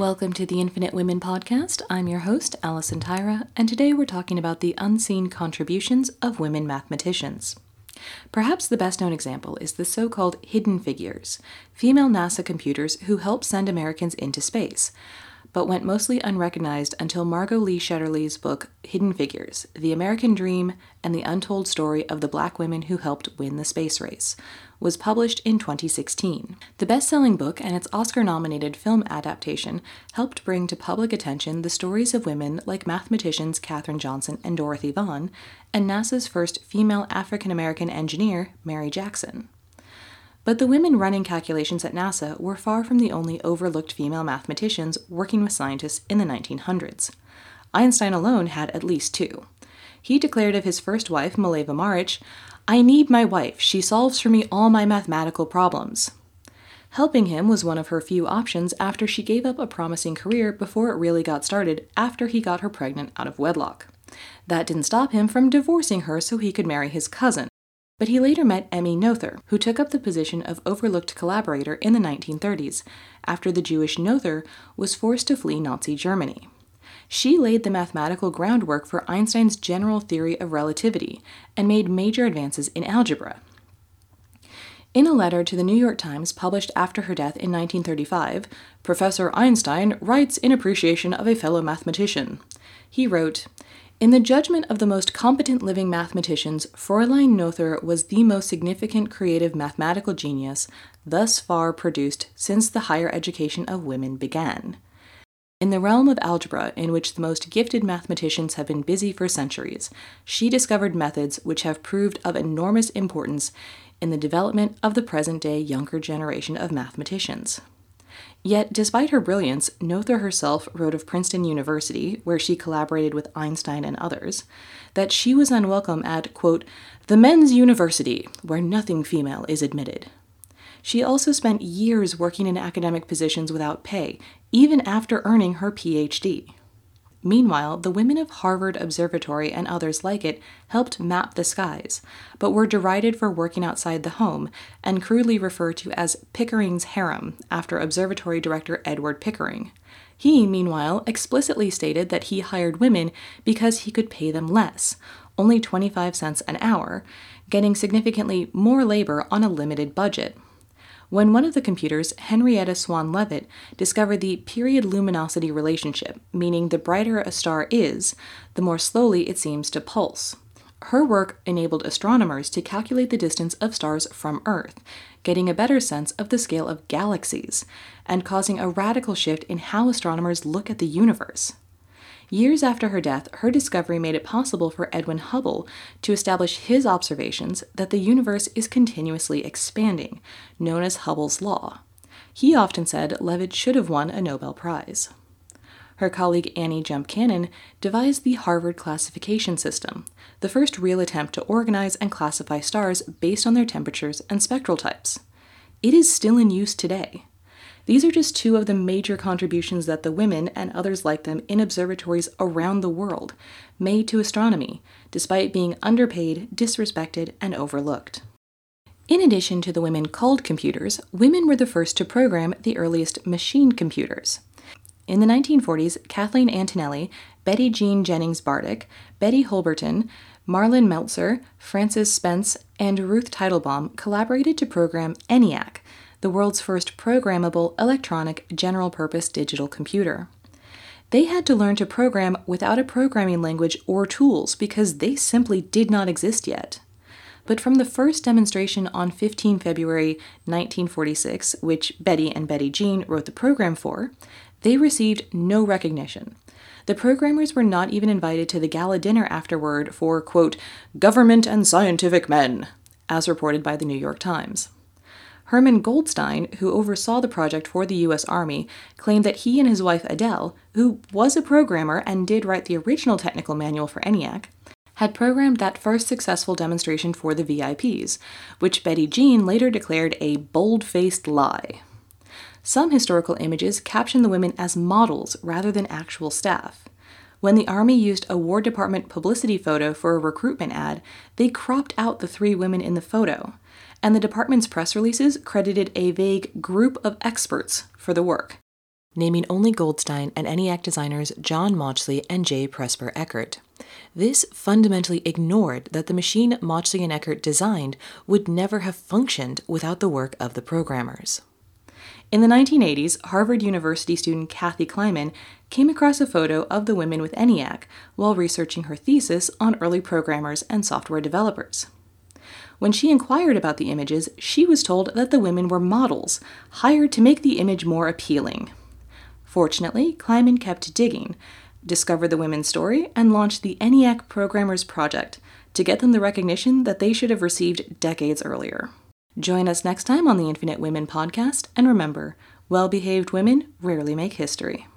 Welcome to the Infinite Women podcast. I'm your host, Allison Tyra, and today we're talking about the unseen contributions of women mathematicians. Perhaps the best known example is the so called hidden figures, female NASA computers who helped send Americans into space, but went mostly unrecognized until Margot Lee Shetterly's book Hidden Figures The American Dream and the Untold Story of the Black Women Who Helped Win the Space Race was published in 2016. The best selling book and its Oscar nominated film adaptation helped bring to public attention the stories of women like mathematicians Katherine Johnson and Dorothy Vaughan, and NASA's first female African American engineer, Mary Jackson. But the women running calculations at NASA were far from the only overlooked female mathematicians working with scientists in the 1900s. Einstein alone had at least two. He declared of his first wife, Mileva Maric, I need my wife. She solves for me all my mathematical problems. Helping him was one of her few options after she gave up a promising career before it really got started after he got her pregnant out of wedlock. That didn't stop him from divorcing her so he could marry his cousin, but he later met Emmy Noether, who took up the position of overlooked collaborator in the 1930s, after the Jewish Noether was forced to flee Nazi Germany. She laid the mathematical groundwork for Einstein's general theory of relativity and made major advances in algebra. In a letter to the New York Times published after her death in 1935, Professor Einstein writes in appreciation of a fellow mathematician. He wrote, in the judgment of the most competent living mathematicians, Fräulein Noether was the most significant creative mathematical genius thus far produced since the higher education of women began. In the realm of algebra, in which the most gifted mathematicians have been busy for centuries, she discovered methods which have proved of enormous importance in the development of the present day younger generation of mathematicians. Yet, despite her brilliance, Noether herself wrote of Princeton University, where she collaborated with Einstein and others, that she was unwelcome at, quote, the men's university, where nothing female is admitted. She also spent years working in academic positions without pay, even after earning her PhD. Meanwhile, the women of Harvard Observatory and others like it helped map the skies, but were derided for working outside the home and crudely referred to as Pickering's harem after observatory director Edward Pickering. He, meanwhile, explicitly stated that he hired women because he could pay them less, only 25 cents an hour, getting significantly more labor on a limited budget when one of the computers, Henrietta Swan Leavitt, discovered the period luminosity relationship, meaning the brighter a star is, the more slowly it seems to pulse. Her work enabled astronomers to calculate the distance of stars from Earth, getting a better sense of the scale of galaxies, and causing a radical shift in how astronomers look at the universe. Years after her death, her discovery made it possible for Edwin Hubble to establish his observations that the universe is continuously expanding, known as Hubble's Law. He often said Leavitt should have won a Nobel Prize. Her colleague Annie Jump Cannon devised the Harvard classification system, the first real attempt to organize and classify stars based on their temperatures and spectral types. It is still in use today. These are just two of the major contributions that the women and others like them in observatories around the world made to astronomy, despite being underpaid, disrespected, and overlooked. In addition to the women called computers, women were the first to program the earliest machine computers. In the 1940s, Kathleen Antonelli, Betty Jean Jennings Bartik, Betty Holberton, Marlyn Meltzer, Frances Spence, and Ruth Teitelbaum collaborated to program ENIAC, the world's first programmable electronic general purpose digital computer. They had to learn to program without a programming language or tools because they simply did not exist yet. But from the first demonstration on 15 February 1946, which Betty and Betty Jean wrote the program for, they received no recognition. The programmers were not even invited to the gala dinner afterward for, quote, government and scientific men, as reported by the New York Times. Herman Goldstine, who oversaw the project for the US Army, claimed that he and his wife Adele, who was a programmer and did write the original technical manual for ENIAC, had programmed that first successful demonstration for the VIPs, which Betty Jean later declared a bold faced lie. Some historical images caption the women as models rather than actual staff. When the Army used a War Department publicity photo for a recruitment ad, they cropped out the three women in the photo and the department's press releases credited a vague group of experts for the work. naming only Goldstine and ENIAC designers John Mauchly and J. Presper Eckert. This fundamentally ignored that the machine Mauchly and Eckert designed would never have functioned without the work of the programmers. In the 1980s, Harvard University student Kathy Kleiman came across a photo of the women with ENIAC while researching her thesis on early programmers and software developers. When she inquired about the images, she was told that the women were models, hired to make the image more appealing. Fortunately, Kleiman kept digging, discovered the women's story, and launched the ENIAC Programmers Project to get them the recognition that they should have received decades earlier. Join us next time on the Infinite Women podcast, and remember, well behaved women rarely make history.